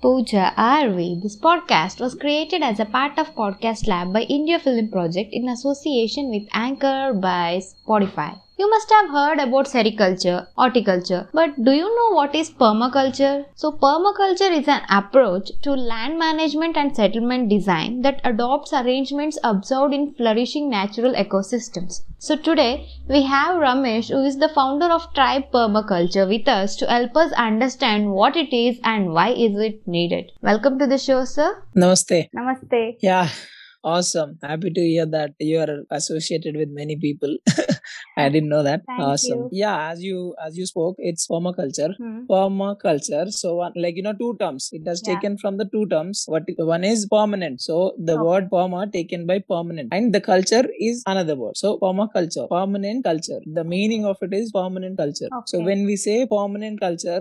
Pooja RV. This podcast was created as a part of Podcast Lab by India Film Project in association with Anchor by Spotify. You must have heard about sericulture, horticulture, but do you know what is permaculture? So, permaculture is an approach to land management and settlement design that adopts arrangements observed in flourishing natural ecosystems. So, today we have Ramesh, who is the founder of Tribe Permaculture, with us to help us understand what it is and why is it needed. Welcome to the show, sir. Namaste. Namaste. Yeah, awesome. Happy to hear that you are associated with many people. I didn't know that. Thank awesome. you. Yeah, as you as you spoke, it's permaculture. Hmm. Permaculture. So, one, like you know, two terms. It has Yeah. taken from the two terms. What one is permanent. So the Okay. word perma taken by permanent, and the culture is another word. So permaculture, permanent culture. The meaning of it is permanent culture. So when we say permanent culture,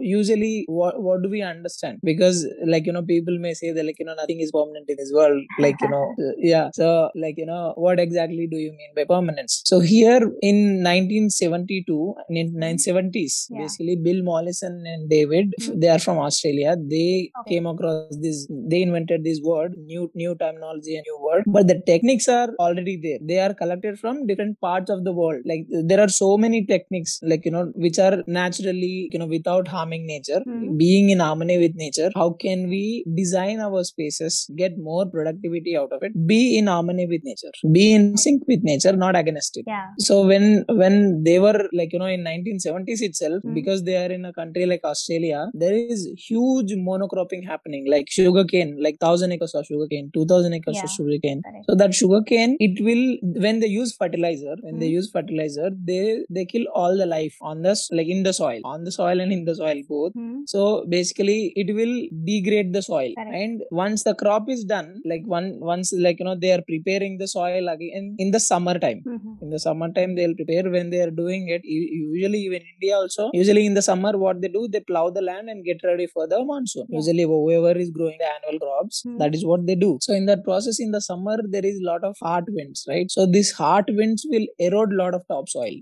usually what what do we understand? Because like you know, people may say that like you know, nothing is permanent in this world. Like you know, uh, yeah. So like you know, what exactly do you mean by permanence? So here in 1972, in 1970s, Yeah. basically Bill Mollison and David, Mhm. they are from Australia. They Okay. came across this. They invented this word, new new terminology, and new word. But the techniques are already there. They are collected from different parts of the world. Like there are so many techniques, like you know, which are naturally, you know, without harming nature, Mhm. being in harmony with nature. How can we design our spaces, get more productivity out of it, be in harmony with nature, be in sync with nature, not against it Yeah. So when when they were like you know in 1970s itself Mm. because they are in a country like australia there is huge monocropping happening like sugarcane like 1000 acres of sugarcane 2000 acres Yeah. of sugarcane Correct. so that sugarcane it will when they use fertilizer when they Mm. use fertilizer they they kill all the life on the like in the soil on the soil and in the soil both Hmm. so basically it will degrade the soil Correct. and once the crop is done like one once like you know they are preparing the soil again in the summertime Mhm. in the summertime they'll prepare when they are doing it. Usually even india also. Usually in the summer what they do they plow the land and get ready for the monsoon. Yeah. usually whoever is growing the annual crops Hmm. that is what they do. So in that process in the summer there is a lot of hot winds right? So these hot winds will erode a lot of topsoil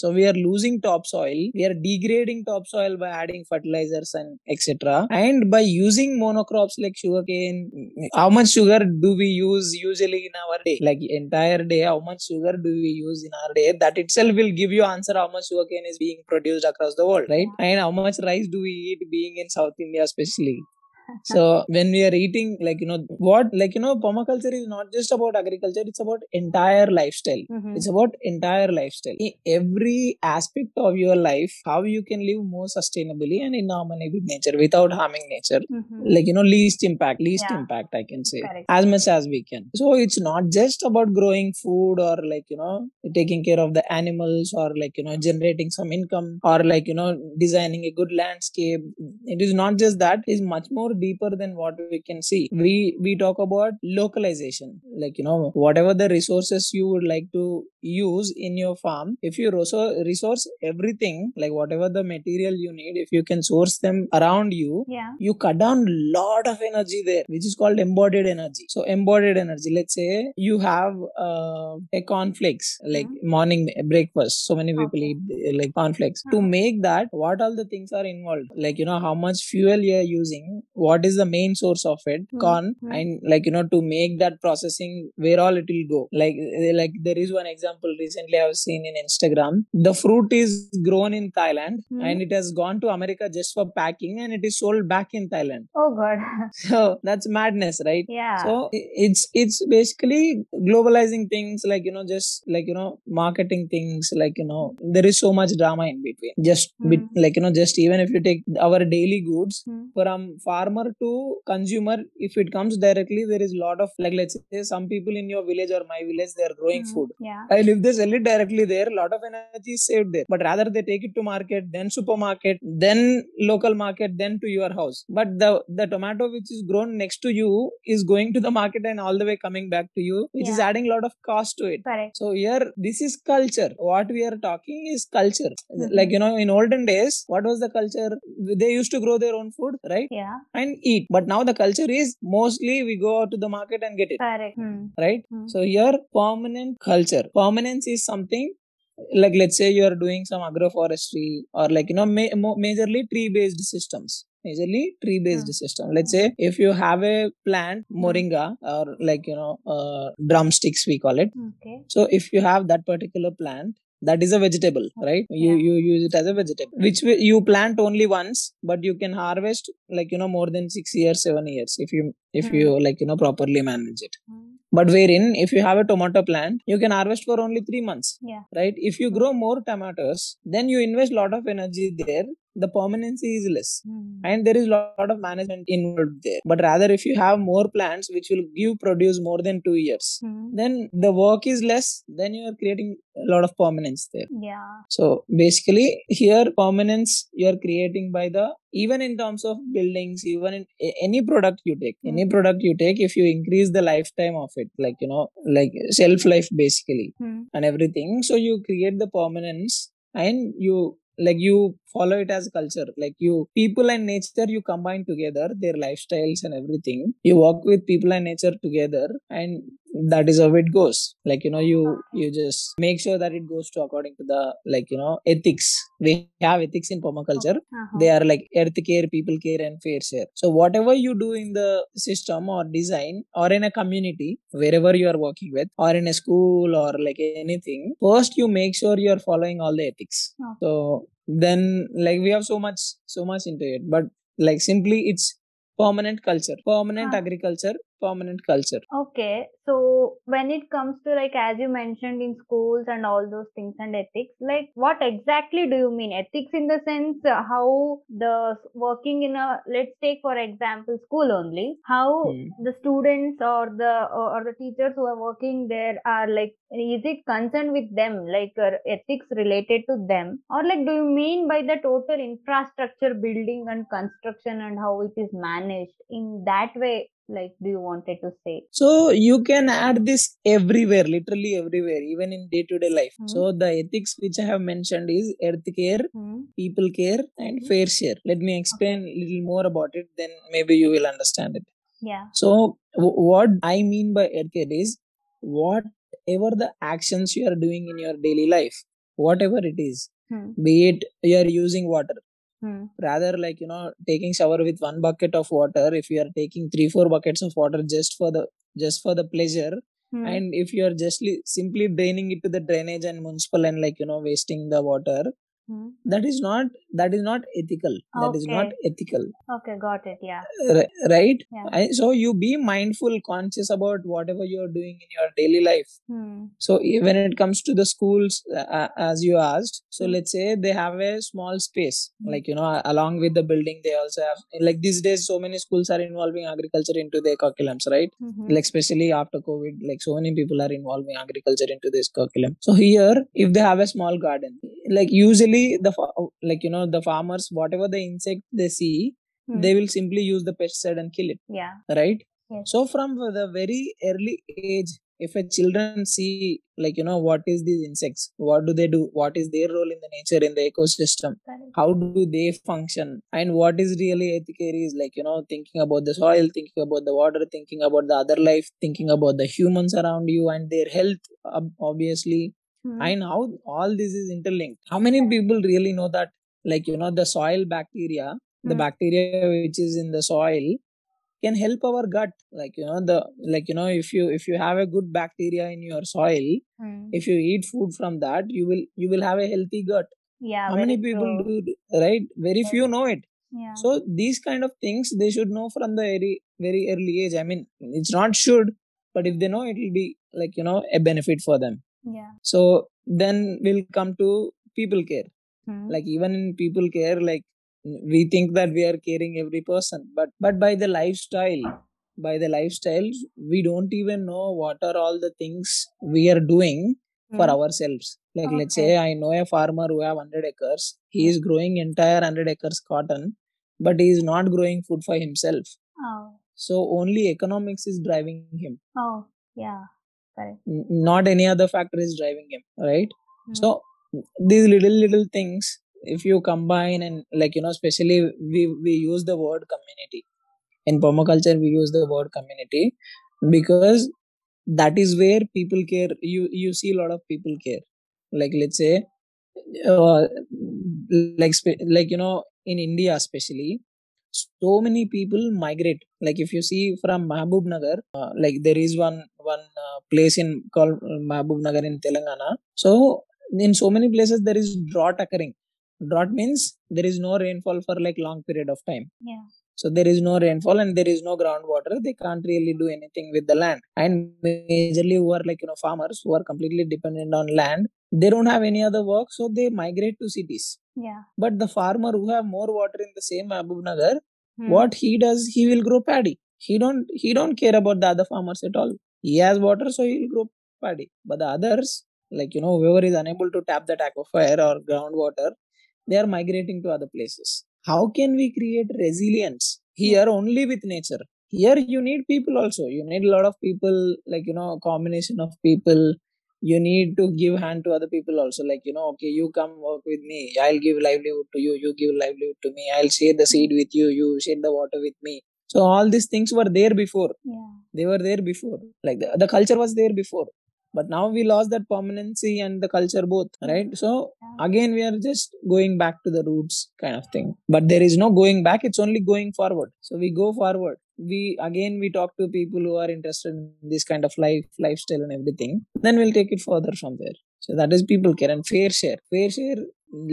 so we are losing topsoil. We are degrading topsoil by adding fertilizers and etc and by using monocrops like sugarcane how much sugar do we use usually in our day? Like entire day how much sugar do we use in our day? That itself will give you answer how much sugarcane is being produced across the world right? And how much rice do we eat being in south india especially so when we are eating like you know what like you know permaculture is not just about agriculture it's about entire lifestyle Mhm. it's about entire lifestyle in every aspect of your life how you can live more sustainably and in harmony with nature without harming nature Mhm. like you know least impact least Yeah. impact i can say Correct. as much as we can so it's not just about growing food or like you know taking care of the animals or like you know generating some income or like you know designing a good landscape it is not just that it's much more deeper than what we can see. We we talk about localization. Like you know whatever the resources you would like to use in your farm if you reso- resource everything like whatever the material you need if you can source them around you Yeah. you cut down lot of energy there which is called embodied energy. So embodied energy let's say you have uh, a cornflakes like morning breakfast. So many people Okay. eat uh, like cornflakes. To Uh-huh. make that what all the things are involved? Like you know how much fuel you are using what is the main source of it Hmm. corn Hmm. and like you know to make that processing where all it will go like uh, like there is one example recently i have seen in instagram the fruit is grown in thailand Hmm. and it has gone to america just for packing and it is sold back in thailand Oh God. so that's madness right yeah. so it's it's basically globalizing things like you know just like you know marketing things like you know there is so much drama in between just bit, Hmm. like you know just even if you take our daily goods Hmm. from farmer to consumer if it comes directly there is a lot of like let's say some people in your village or my village they are growing Hmm. food Yeah. and if they sell it directly there a lot of energy is saved there but rather they take it to market then supermarket then local market then to your house but the the tomato which is grown next to you is going to the market and all the way coming back to you which is adding a lot of cost to it Correct. so here this is culture what we are talking is culture Mhm. like you know in olden days what was the culture they used to grow their own food right Yeah. and eat but now the culture is mostly we go out to the market and get it Correct. Hmm. right Hmm. so here permanent culture permanence is something like let's say you are doing some agroforestry or like you know ma- majorly tree based systems majorly tree based Hmm. system let's say if you have a plant moringa or like you know uh, drumsticks we call it Okay. so if you have that particular plant that is a vegetable right you Yeah. you use it as a vegetable which you plant only once but you can harvest like you know more than 6 years 7 years if you if Hmm. you like you know properly manage it Hmm. but wherein if you have a tomato plant you can harvest for only 3 months Yeah. right if you grow more tomatoes then you invest lot of energy there the permanency is less Hmm. and there is a lot of management involved there but rather if you have more plants which will give produce more than 2 years Hmm. then the work is less then you are creating a lot of permanence there Yeah. so basically here permanence you are creating by the even in terms of buildings even in any product you take any Hmm. product you take if you increase the lifetime of it like you know like shelf life basically Hmm. and everything so you create the permanence and you like you follow it as culture. Like you people and nature you combine together their lifestyles and everything. You walk with people and nature together and that is how it goes. Like you know you you just make sure that it goes to according to the like you know ethics. We have ethics in permaculture Uh-huh. they are like earth care people care and fair share. So whatever you do in the system or design or in a community wherever you are working with or in a school or like anything first you make sure you are following all the ethics. Okay. so then like we have so much so much into it. But like simply it's permanent culture. Permanent Ah. agriculture permanent culture Okay, so when it comes to like as you mentioned in schools and all those things and ethics, like what exactly do you mean? Ethics in the sense uh, how the working in a let's take for example school only, how Hmm. the students or the or, or the teachers who are working there are like is it concerned with them like uh, ethics related to them or like do you mean by the total infrastructure building and construction and how it is managed in that way like do you wanted to say so you can add this everywhere literally everywhere even in day to day life Hmm. so the ethics which i have mentioned is earth care Hmm. people care and Mhm. fair share let me explain a little more about it then maybe you will understand it Yeah. so w- what i mean by earth care is whatever the actions you are doing in your daily life whatever it is Hmm. be it you are using water Hmm. rather like you know taking shower with one bucket of water if you are taking three four buckets of water just for the just for the pleasure Hmm. and if you are just li- simply draining it to the drainage and municipal and like you know wasting the water Hmm. that is not that is not ethical that is not ethical Okay, got it. Yeah. Ri- right Yeah. I, so you be mindful conscious about whatever you are doing in your daily life Hmm. so when it comes to the schools uh, as you asked so Hmm. let's say they have a small space like you know along with the building they also have like these days so many schools are involving agriculture into their curriculums right Mhm. like especially after covid like so many people are involving agriculture into this curriculum so here if they have a small garden like usually the like you know the farmers whatever the insect they see Hmm. they will simply use the pesticide and kill it Yeah. right Yes. so from the very early age if a children see like you know what is these insects what do they do what is their role in the nature in the ecosystem how do they function and what is really ethical is like you know thinking about the soil thinking about the water thinking about the other life thinking about the humans around you and their health obviously Hmm. and how all this is interlinked how many people really know that like you know the soil bacteria the Hmm. bacteria which is in the soil can help our gut like you know the like you know if you if you have a good bacteria in your soil Hmm. if you eat food from that you will you will have a healthy gut Yeah. how many people true. do right very few know it Yeah. so these kind of things they should know from the very very early age i mean it's not should but if they know it will be like you know a benefit for them yeah. so then we'll come to people care Hmm. like even in people care like we think that we are caring every person but but by the lifestyle by the lifestyle we don't even know what are all the things we are doing for Hmm. ourselves like let's say i know a farmer who have 100 acres he is growing entire 100 acres cotton but he is not growing food for himself Oh. so only economics is driving him Oh. Yeah. Correct. Not any other factor is driving him right? Hmm. so these little little things if you combine and like you know especially we we use the word community. In permaculture we use the word community because that is where people care. You you see a lot of people care. Like let's say uh, like spe- like you know in india especially so many people migrate. Like if you see from mahbub nagar uh, like there is one one uh, place in called mahbub nagar in telangana. So in so many places there is drought occurring. Drought means there is no rainfall for like long period of time. Yeah. so there is no rainfall and there is no groundwater. They can't really do anything with the land. And majorly who are like you know farmers who are completely dependent on land they don't have any other work so they migrate to cities. Yeah. but the farmer who have more water in the same Mahbub Nagar Hmm. what he does he will grow paddy. He don't he don't care about the other farmers at all he has water so he will grow paddy. But the others like you know whoever is unable to tap that aquifer or groundwater they are migrating to other places. How can we create resilience here only with nature? Here you need people also. You need a lot of people like you know a combination of people. You need to give hand to other people also. Like you know okay you come work with me. I'll give livelihood to you. You give livelihood to me. I'll share the seed with you. You share the water with me so all these things were there before. Yeah. they were there before. Like the, the culture was there before. But now we lost that permanency and the culture both right? So Yeah. again we are just going back to the roots kind of thing. But there is no going back. It's only going forward. So we go forward. We again we talk to people who are interested in this kind of life lifestyle and everything. Then we'll take it further from there. So that is people care and fair share. Fair share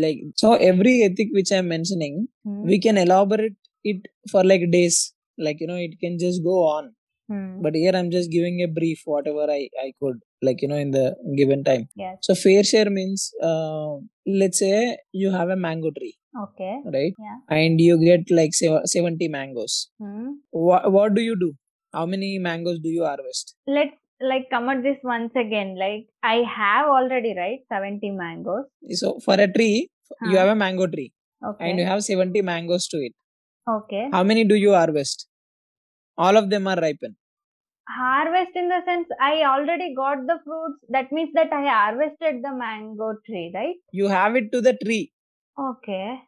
like so every ethic which i'm mentioning Hmm. we can elaborate it for like days like you know it can just go on Hmm. but here i'm just giving a brief whatever i i could like you know in the given time Yes. so fair share means uh, let's say you have a mango tree Okay. right Yeah. and you get like sev- 70 mangoes Hmm. what, what do you do how many mangoes do you harvest Let's like come at this once again. Like I have already right seventy mangoes. so for a tree you have a mango tree Okay. and you have 70 mangoes to it okay. how many do you harvest all of them are ripen harvest in the sense I already got the fruits. That means that I harvested the mango tree, right? you have it to the tree Okay.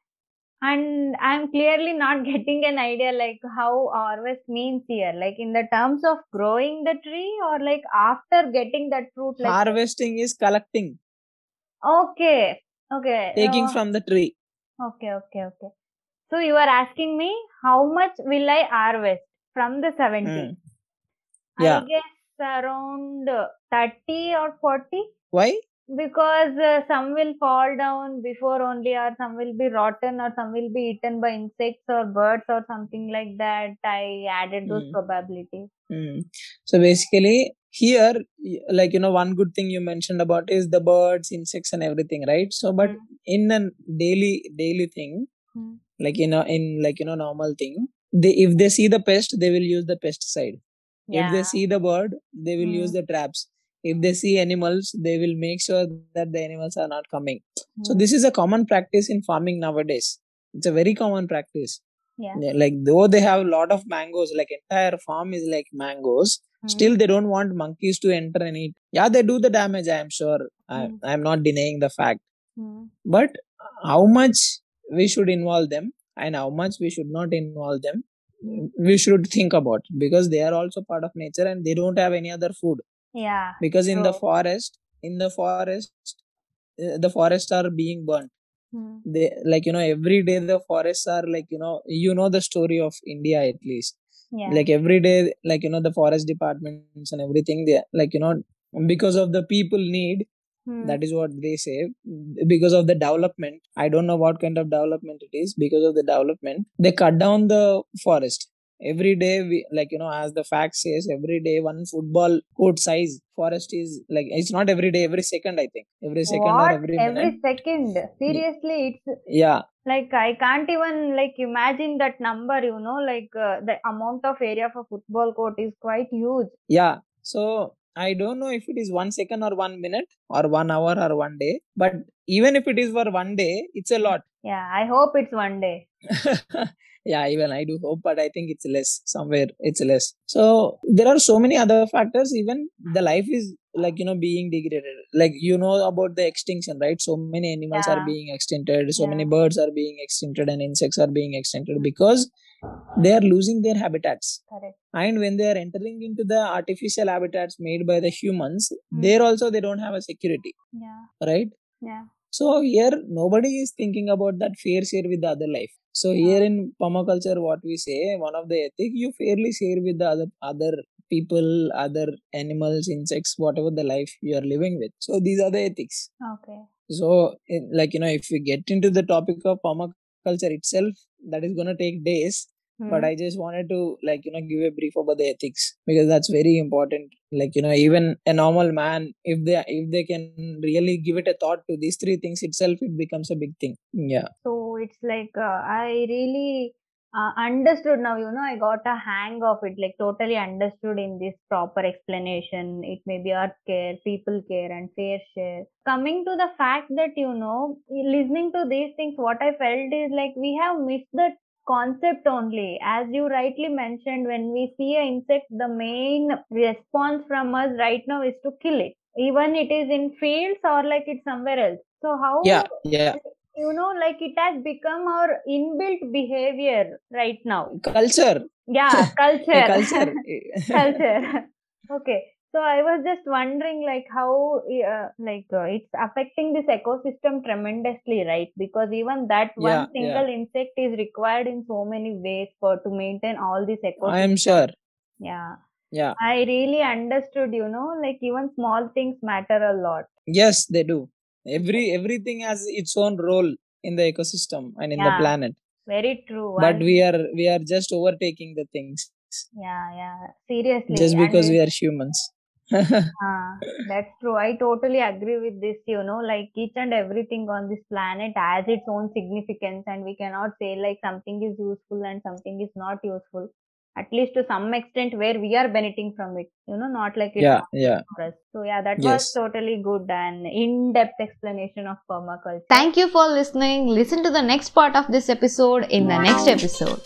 And I'm clearly not getting an idea like how harvest means here. Like in the terms of growing the tree or like after getting that fruit like harvesting is collecting Okay. Okay. taking uh, from the tree Okay, okay, okay. So you are asking me how much will I harvest from the 70? Hmm. Yeah. I guess around uh, 30 or 40 why because uh, some will fall down before only or some will be rotten or some will be eaten by insects or birds or something like that. I added those Hmm. probabilities. Mm. So basically, here, like you know, one good thing you mentioned about is the birds, insects, and everything, right? So, but Mm. in a daily daily thing, Hmm. Like in a in like you know normal thing, they if they see the pest, they will use the pesticide. If they see the bird, they will use Mm. the traps. If they see animals, they will make sure that the animals are not coming. So Hmm. this is a common practice in farming nowadays. It's a very common practice. Yeah. Yeah, like though they have a lot of mangoes like entire farm is like mangoes Hmm. still they don't want monkeys to enter and eat yeah they do the damage i am sure I, Hmm. i'm not denying the fact Hmm. but how much we should involve them and how much we should not involve them we should think about because they are also part of nature and they don't have any other food Yeah. because in the forest in the forest uh, the forests are being burnt Hmm. they like you know every day the forests are like you know you know the story of india at least Yeah. like every day like you know the forest departments and everything they like you know because of the people need Hmm. that is what they say. Because of the development i don't know what kind of development it is. Because of the development they cut down the forest. Every day we like you know as the fact says every day one football court size forest is like it's not every day every second i think. Every second or every Every minute. second. Seriously, it's yeah. like I can't even like imagine that number, you know, like uh, the amount of area for football court is quite huge. yeah. So i don't know if it is one second or one minute or one hour or one day but even if it is for one day it's a lot. Yeah, I hope it's one day. yeah even i do hope but i think it's less somewhere it's less. So there are so many other factors even the life is like you know being degraded. Like you know about the extinction right? So many animals are being extincted so many birds are being extincted and insects are being extincted because they are losing their habitats. Correct. and when they are entering into the artificial habitats made by the humans Hmm. there also they don't have a security. Yeah. Right? Yeah. So here nobody is thinking about that fair share with the other life. So here in permaculture what we say one of the ethic you fairly share with the other other people other animals insects whatever the life you are living with. So these are the ethics. Okay. So in- like you know if we get into the topic of permaculture itself that is going to take days but Hmm. i just wanted to like you know give a brief about the ethics because that's very important. Like you know even a normal man if they if they can really give it a thought to these three things itself it becomes a big thing. Yeah. So it's like uh, i really uh, understood. Now you know i got a hang of it like totally understood in this proper explanation. It may be earth care people care and fair share. Coming to the fact that you know listening to these things what i felt is like we have missed the concept only. As you rightly mentioned when we see an insect the main response from us right now is to kill it. Even it is in fields or like it's somewhere else. So how yeah yeah you know like it has become our inbuilt behavior right now. Culture. Yeah culture. culture. Culture. Okay. So i was just wondering like how uh, like uh, it's affecting this ecosystem tremendously right? Because even that one Yeah, single insect is required in so many ways for to maintain all this ecosystem. i am sure. Yeah. Yeah. I really understood you know like even small things matter a lot. Yes they do every everything has its own role in the ecosystem and in the planet very true but And- we are we are just overtaking the things yeah yeah seriously just because we are humans Ah, that's true. I totally agree with this. You know, like each and everything on this planet has its own significance, and we cannot say like something is useful and something is not useful. At least to some extent, where we are benefiting from it. You know, not like it's yeah yeah us. So yeah, that was totally good and in-depth explanation of permaculture. Thank you for listening. Listen to the next part of this episode in the next episode.